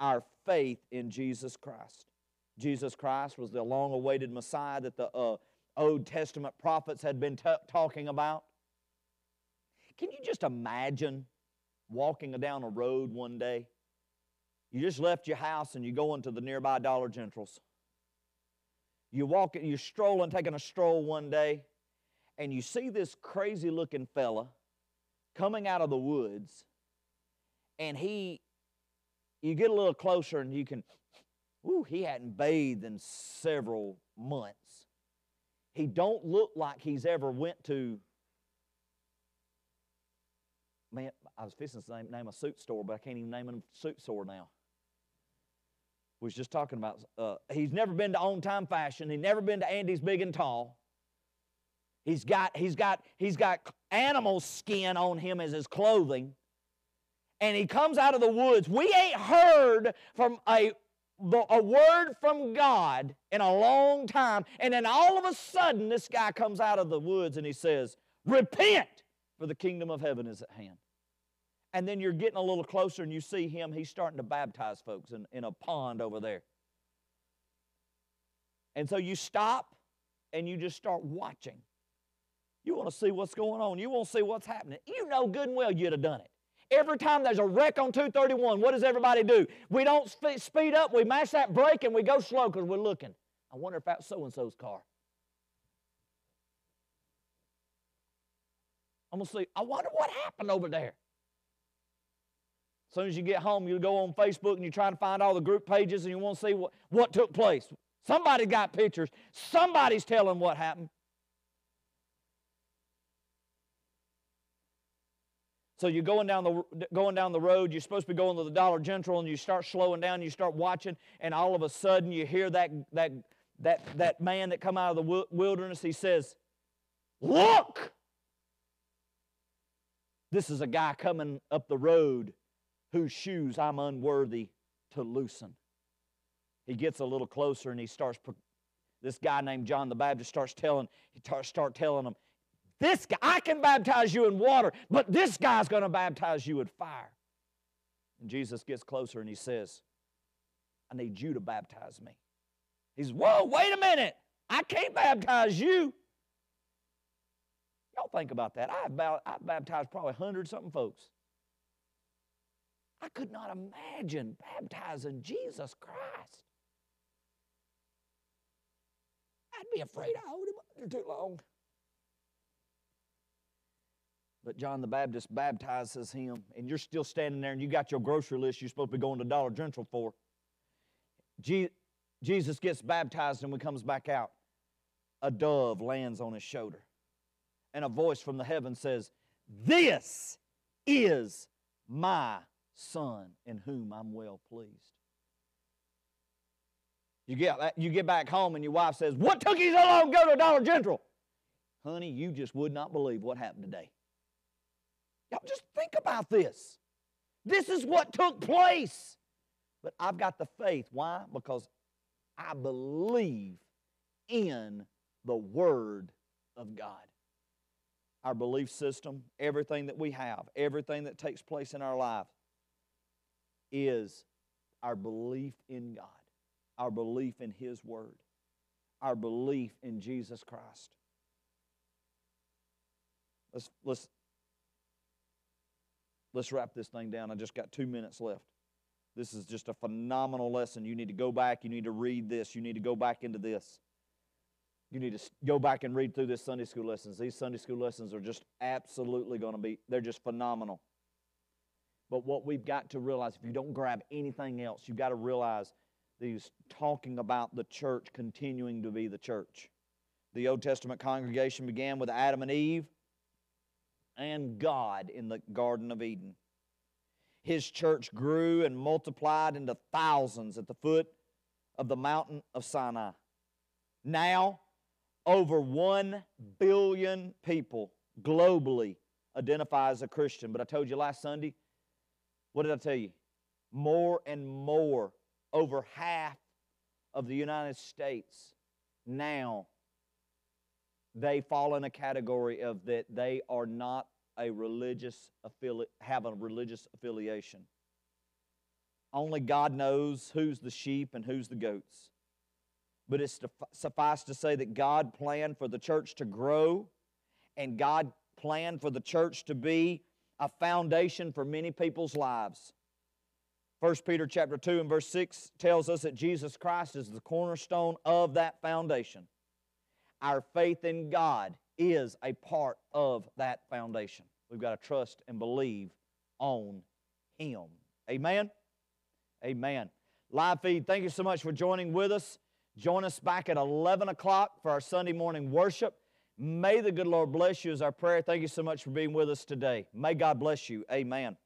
our faith in Jesus Christ. Jesus Christ was the long awaited Messiah that the uh, Old Testament prophets had been t- talking about. Can you just imagine walking down a road one day? You just left your house and you go into the nearby Dollar Generals. You walk, you're strolling, taking a stroll one day, and you see this crazy looking fella coming out of the woods, and he, you get a little closer and you can, ooh, he hadn't bathed in several months. He don't look like he's ever went to, man, I was fixing to name, name a suit store, but I can't even name a suit store now was just talking about uh, he's never been to on time fashion. He's never been to andy's big and tall. He's got he's got he's got animal skin on him as his clothing. And he comes out of the woods. We ain't heard from a a word from god in a long time. And then all of a sudden this guy comes out of the woods and he says repent for the kingdom of heaven is at hand and then you're getting a little closer and you see him, he's starting to baptize folks in, in a pond over there. And so you stop and you just start watching. You want to see what's going on. You want to see what's happening. You know good and well you'd have done it. Every time there's a wreck on 231, what does everybody do? We don't spe- speed up, we mash that brake, and we go slow because we're looking. I wonder if that's so and so's car. I'm going to see, I wonder what happened over there. As soon as you get home, you go on Facebook and you try to find all the group pages and you want to see what, what took place. Somebody got pictures, somebody's telling what happened. So you're going down the going down the road. You're supposed to be going to the Dollar General, and you start slowing down. You start watching, and all of a sudden you hear that that that that man that come out of the wilderness. He says, "Look!" This is a guy coming up the road whose shoes I'm unworthy to loosen. He gets a little closer and he starts. This guy named John the Baptist starts telling. He start telling him, this guy, I can baptize you in water, but this guy's going to baptize you with fire. And Jesus gets closer and he says, I need you to baptize me. He's, whoa, wait a minute. I can't baptize you. Y'all think about that. I've baptized probably 100 something folks. I could not imagine baptizing Jesus Christ. I'd be afraid I hold him under too long. But John the Baptist baptizes him, and you're still standing there and you got your grocery list you're supposed to be going to Dollar General for. Jesus gets baptized and when he comes back out, a dove lands on his shoulder. And a voice from the heaven says, This is my son in whom I'm well pleased. You get, you get back home and your wife says, What took you so long to go to Dollar General? Honey, you just would not believe what happened today. Y'all just think about this. This is what took place. But I've got the faith. Why? Because I believe in the Word of God. Our belief system, everything that we have, everything that takes place in our life is our belief in God, our belief in His Word, our belief in Jesus Christ. Let's, let's Let's wrap this thing down. I just got two minutes left. This is just a phenomenal lesson. You need to go back. You need to read this. You need to go back into this. You need to go back and read through this Sunday school lessons. These Sunday school lessons are just absolutely going to be, they're just phenomenal. But what we've got to realize, if you don't grab anything else, you've got to realize that he's talking about the church continuing to be the church. The Old Testament congregation began with Adam and Eve and God in the Garden of Eden. His church grew and multiplied into thousands at the foot of the mountain of Sinai. Now, over 1 billion people globally identify as a Christian. But I told you last Sunday, what did I tell you? More and more, over half of the United States now they fall in a category of that they are not a religious affili- have a religious affiliation. Only God knows who's the sheep and who's the goats. But it's to, suffice to say that God planned for the church to grow and God planned for the church to be a foundation for many people's lives. 1 Peter chapter 2 and verse 6 tells us that Jesus Christ is the cornerstone of that foundation. Our faith in God is a part of that foundation. We've got to trust and believe on Him. Amen? Amen. Live feed, thank you so much for joining with us. Join us back at 11 o'clock for our Sunday morning worship. May the good Lord bless you as our prayer. Thank you so much for being with us today. May God bless you. Amen.